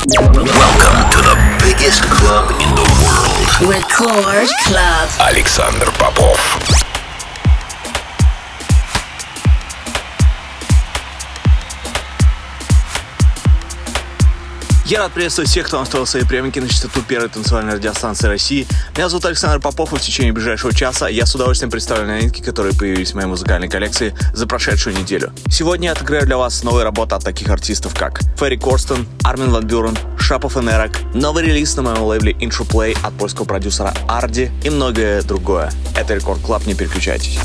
Welcome to the biggest club in the world. Record Club. Александр Попов. Я рад приветствовать всех, кто настроил свои приемники на частоту первой танцевальной радиостанции России. Меня зовут Александр Попов, и в течение ближайшего часа я с удовольствием представлю новинки, которые появились в моей музыкальной коллекции за прошедшую неделю. Сегодня я отыграю для вас новые работы от таких артистов, как Ферри Корстон, Армин Ван Бюрен, Шапов и Нерак, новый релиз на моем лейбле Interplay от польского продюсера Арди и многое другое. Это Record Club, не переключайтесь.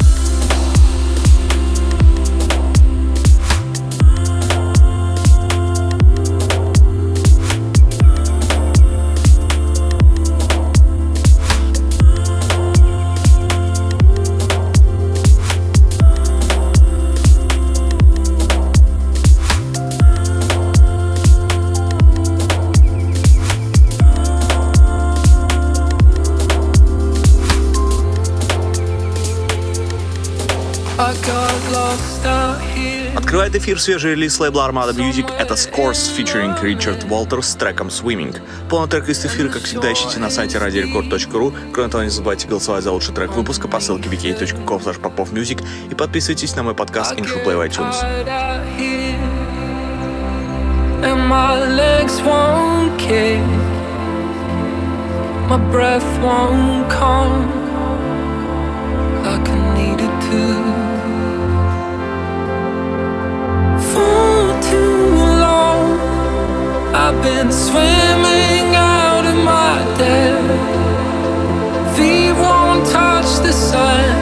Открывает эфир свежий релиз лейбла Armada Music. Это Scores featuring Ричард Уолтерс с треком Swimming. Полный трек из эфира, как всегда, ищите на сайте radiorecord.ru. Кроме того, не забывайте голосовать за лучший трек выпуска по ссылке wiki.com popofmusic и подписывайтесь на мой подкаст Intro Play в iTunes. My breath won't come I've been swimming out of my depth. Feet won't touch the sand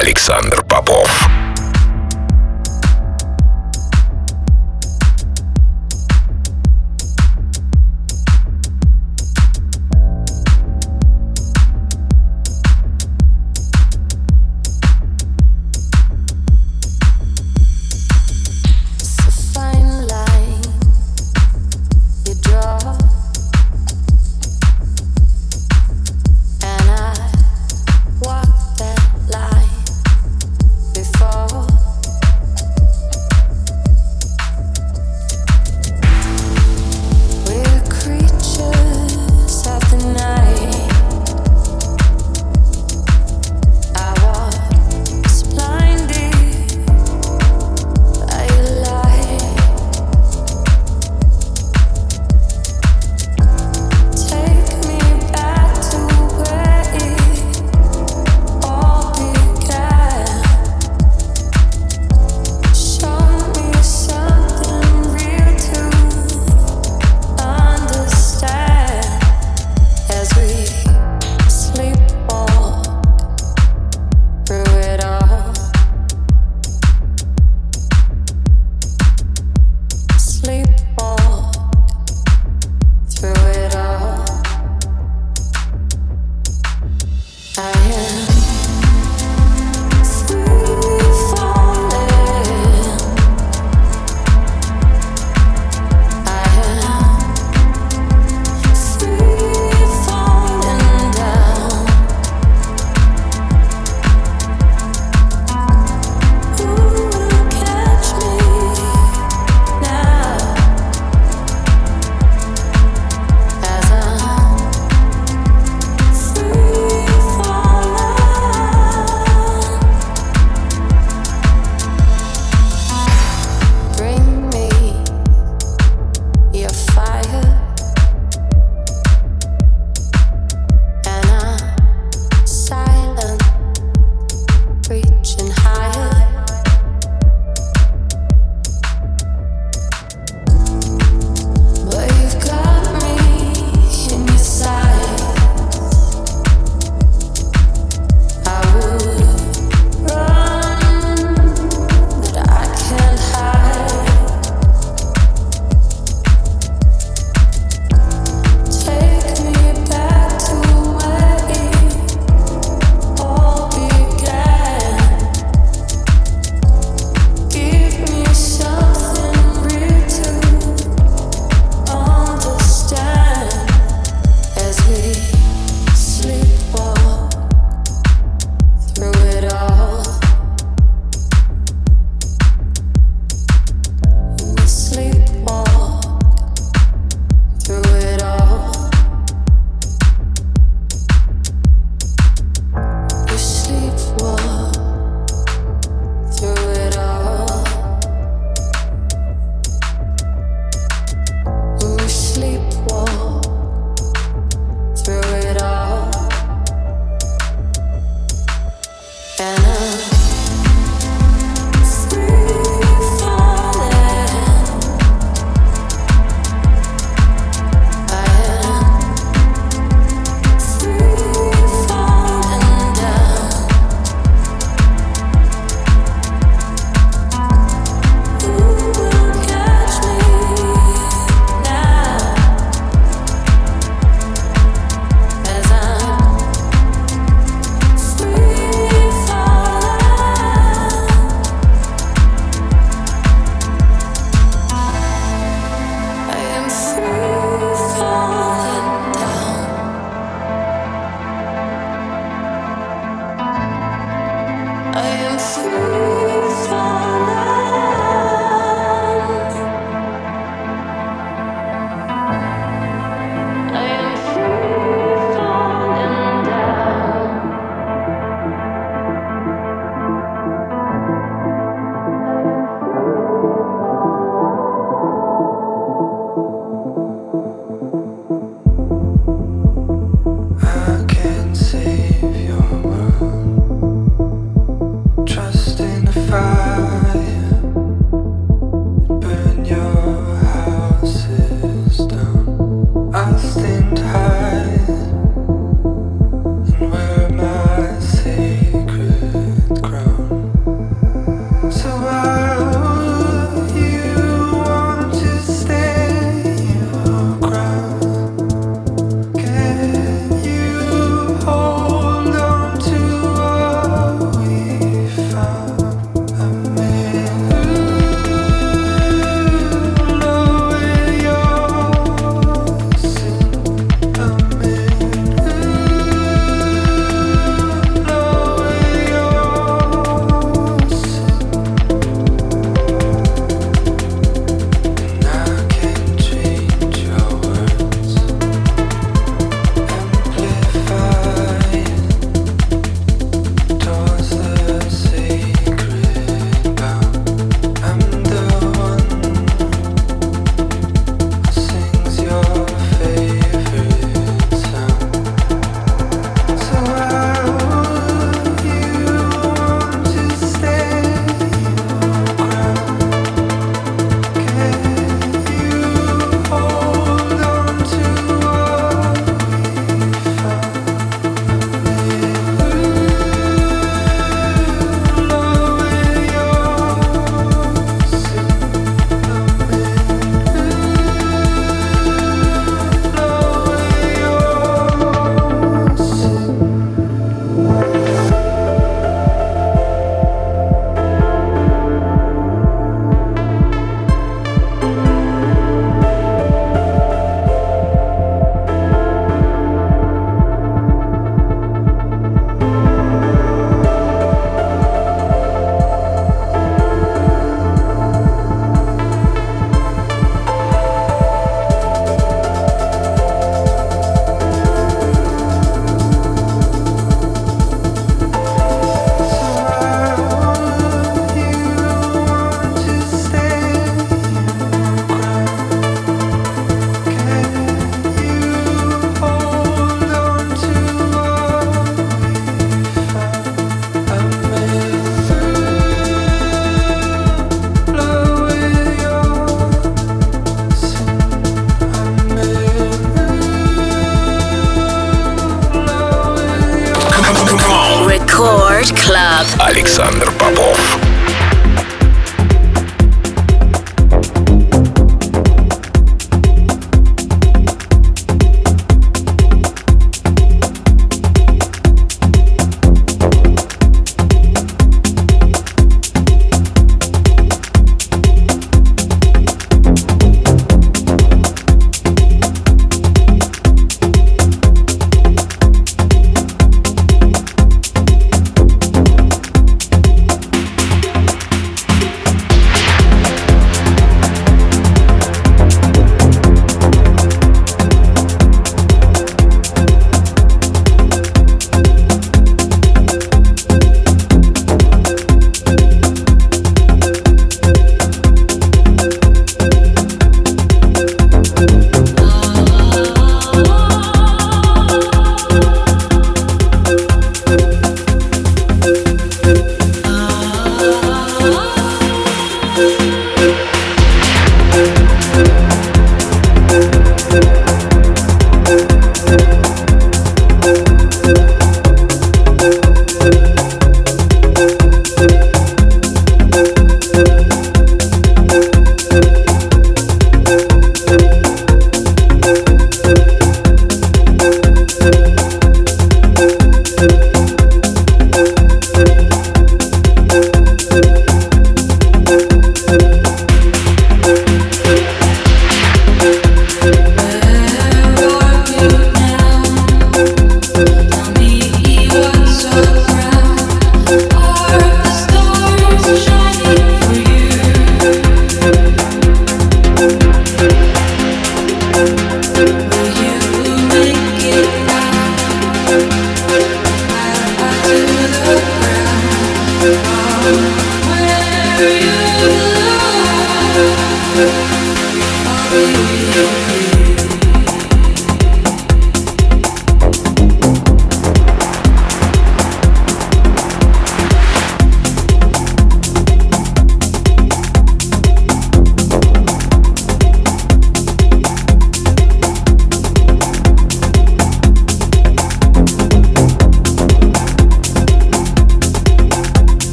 Александр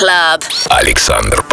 Рекорд Клаб. Александр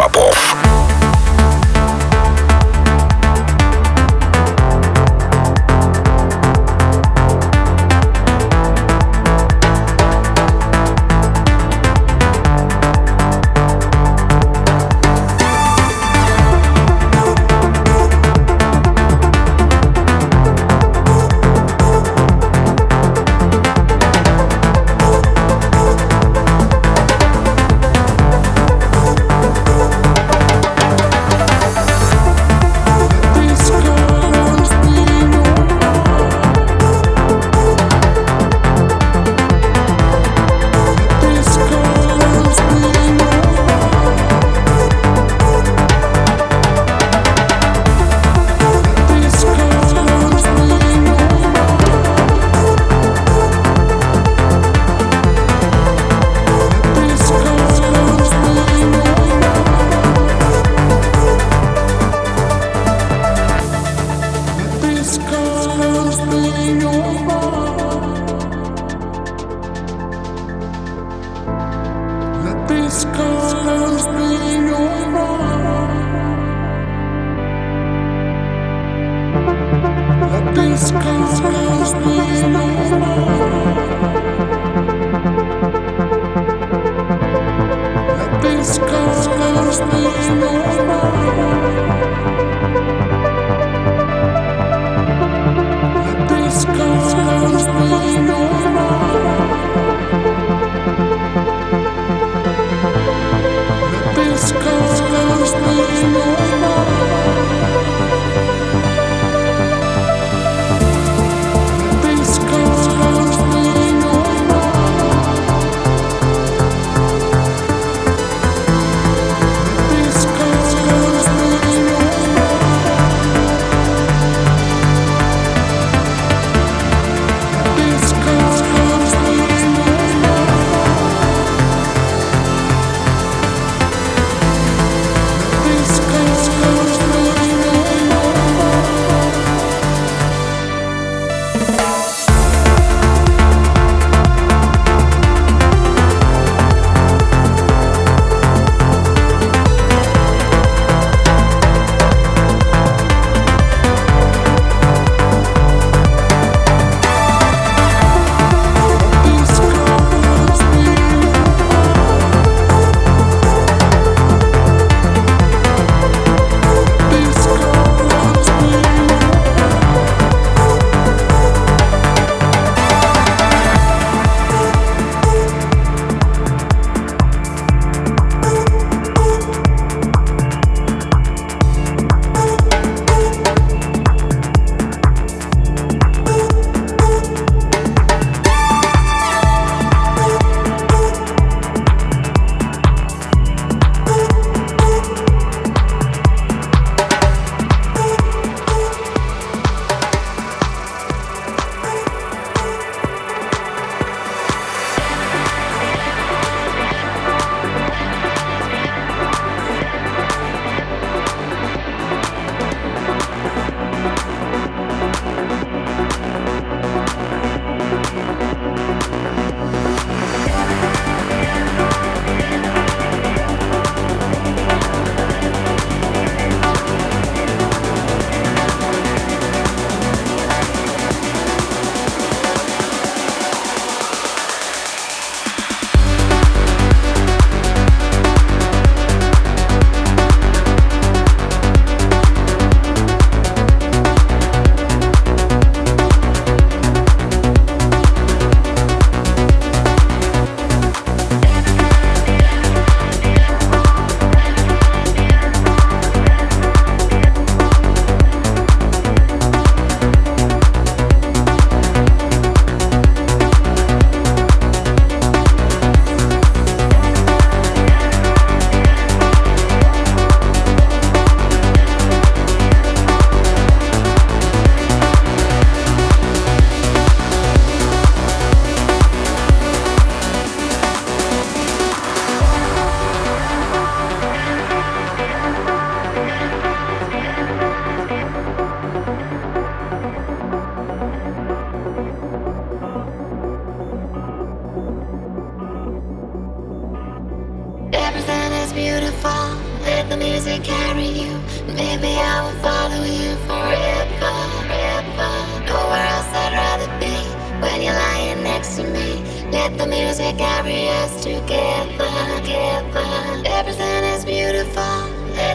understand.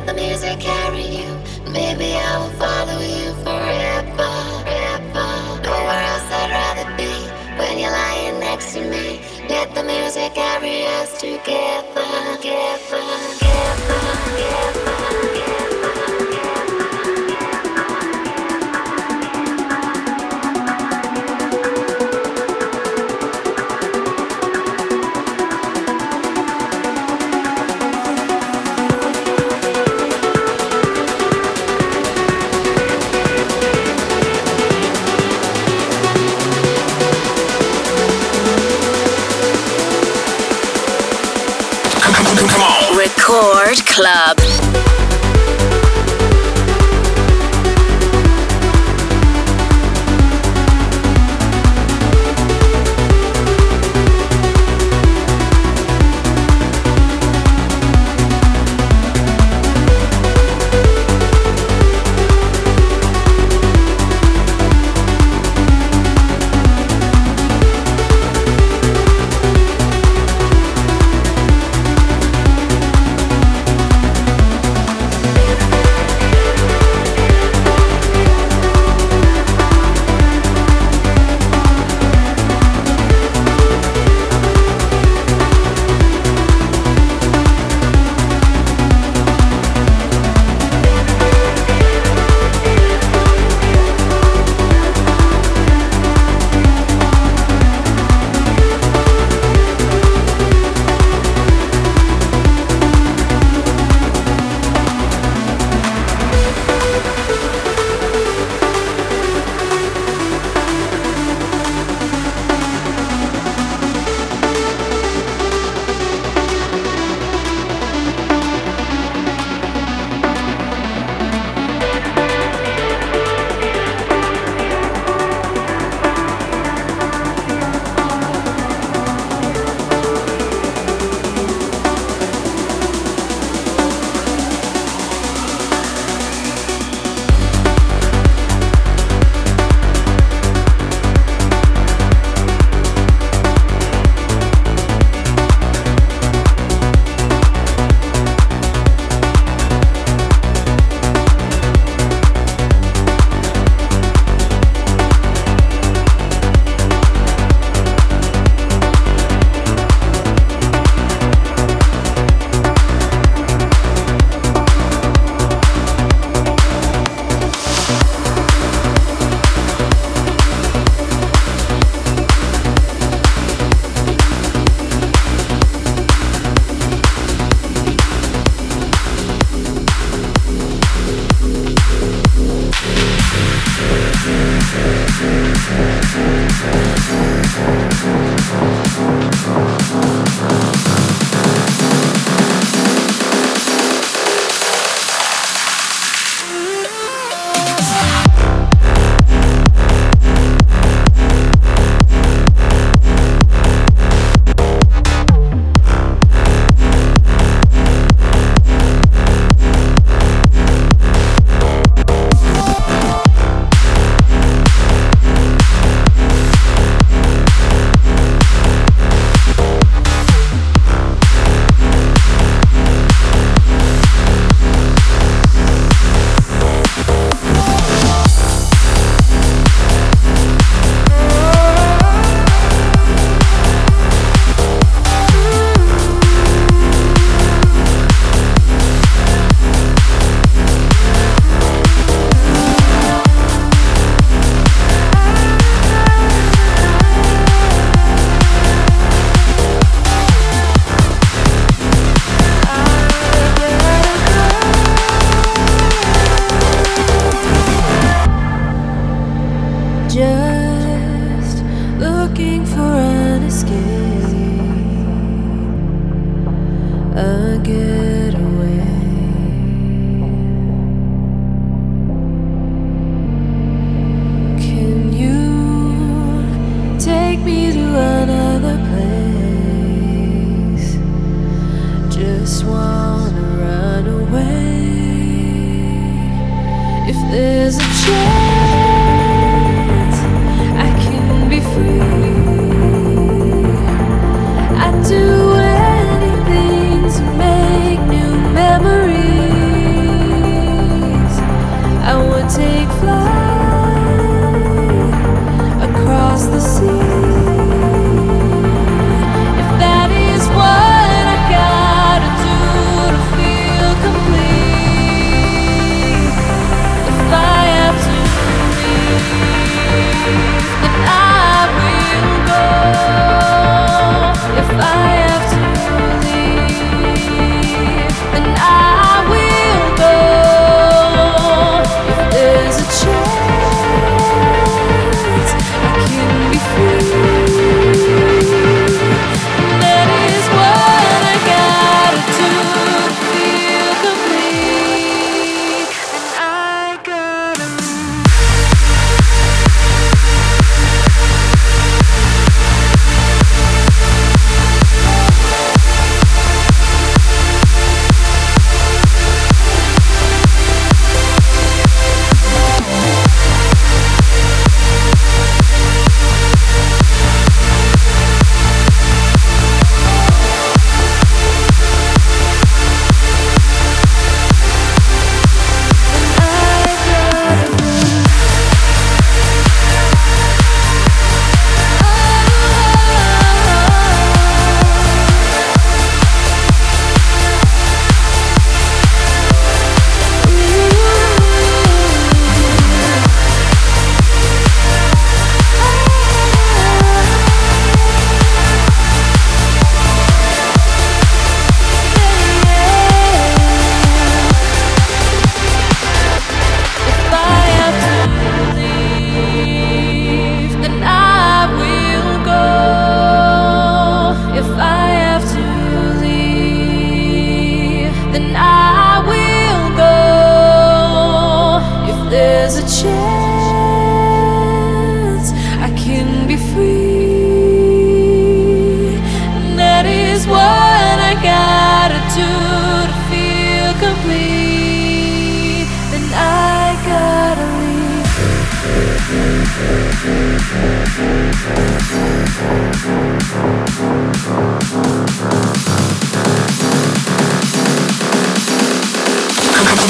Let the music carry you. Maybe I will follow you forever, forever. Nowhere else I'd rather be when you're lying next to me. Let the music carry us together, together, together, together. Record Club.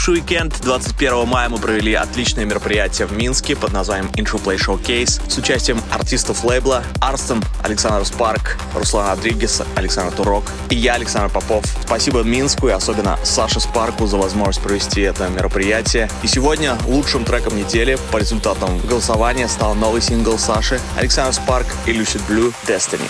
Минувший уикенд, 21 мая, мы провели отличное мероприятие в Минске под названием Intro Play Showcase с участием артистов лейбла Арстон, Александр Спарк, Руслан Родригес, Александр Турок и я, Александр Попов. Спасибо Минску и особенно Саше Спарку за возможность провести это мероприятие. И сегодня лучшим треком недели по результатам голосования стал новый сингл Саши Александр Спарк и Lucid Blue Destiny.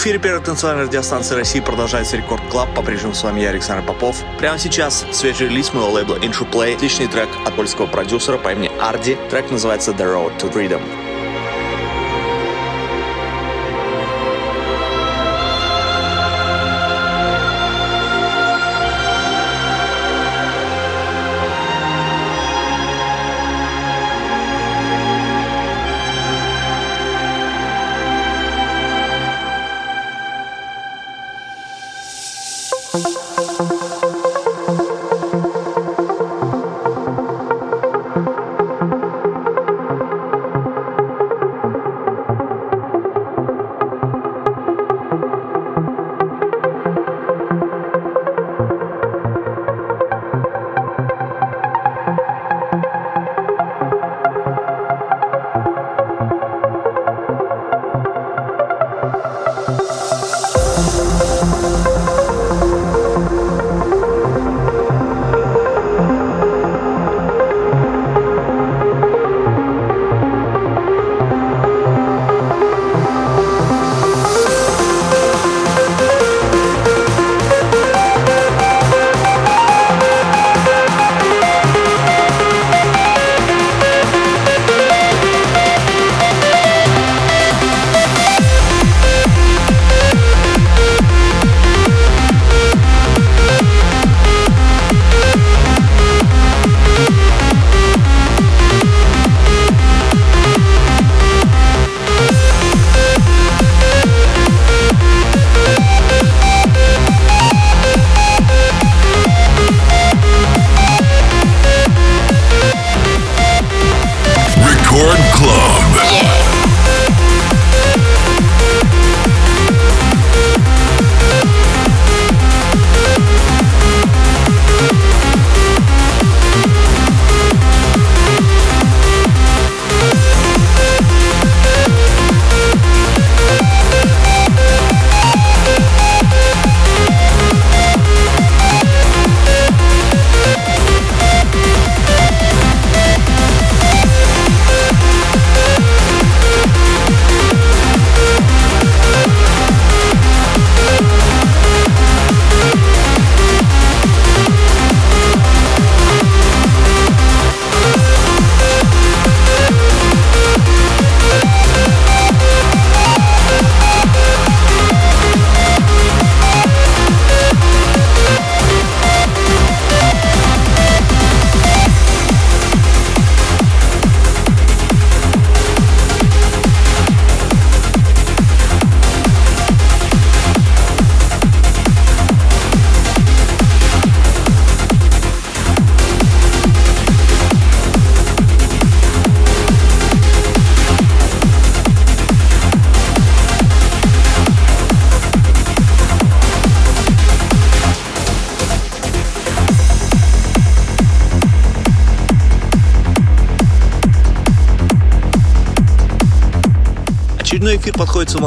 Эфире первой танцевальной радиостанции России продолжается Record Club. По-прежнему с вами я, Александр Попов. Прямо сейчас свежий релиз моего лейбла Interplay. Отличный трек от польского продюсера по имени Арди. Трек называется The Road to Freedom.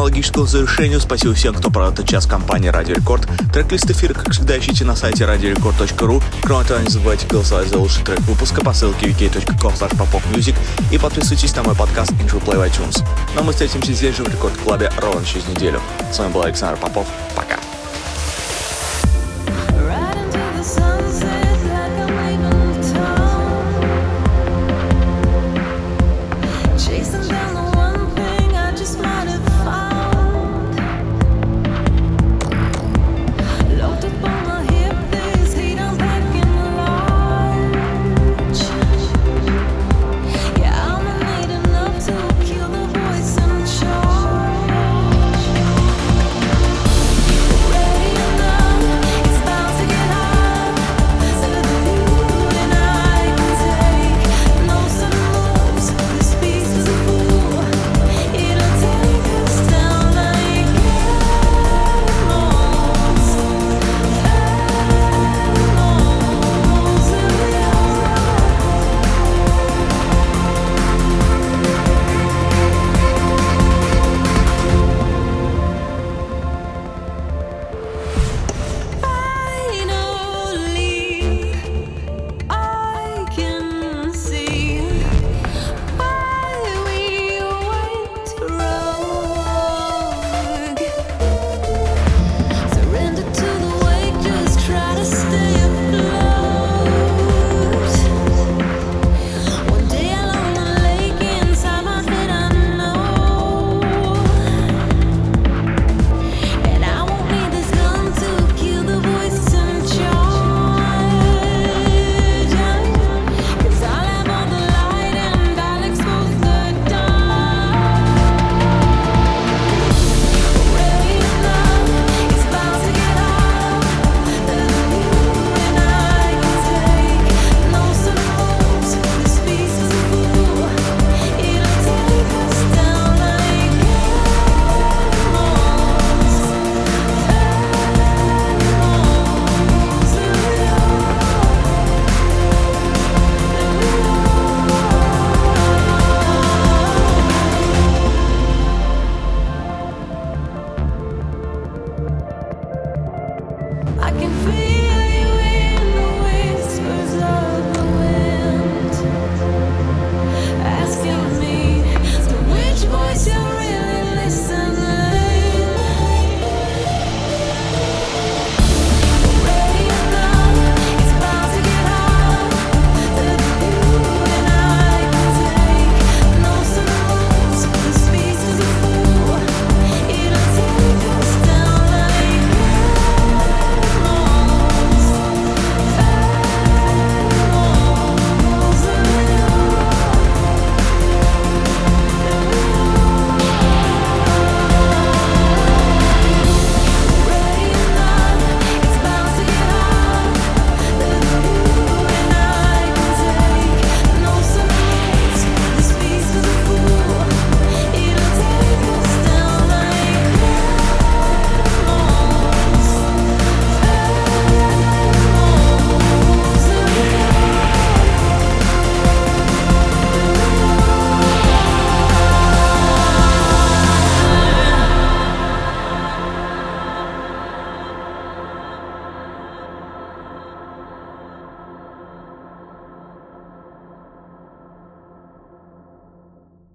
Логическому завершению. Спасибо всем, кто провел этот час компании Радио Рекорд. Трек-лист эфира, как всегда, ищите на сайте radiorecord.ru. Кроме того, не забывайте голосовать за лучший трек выпуска по ссылке wiki.com popofmusic и подписывайтесь на мой подкаст Intro Play в iTunes. Но мы встретимся здесь же в Рекорд Клабе ровно через неделю. С вами был Александр Попов. Пока.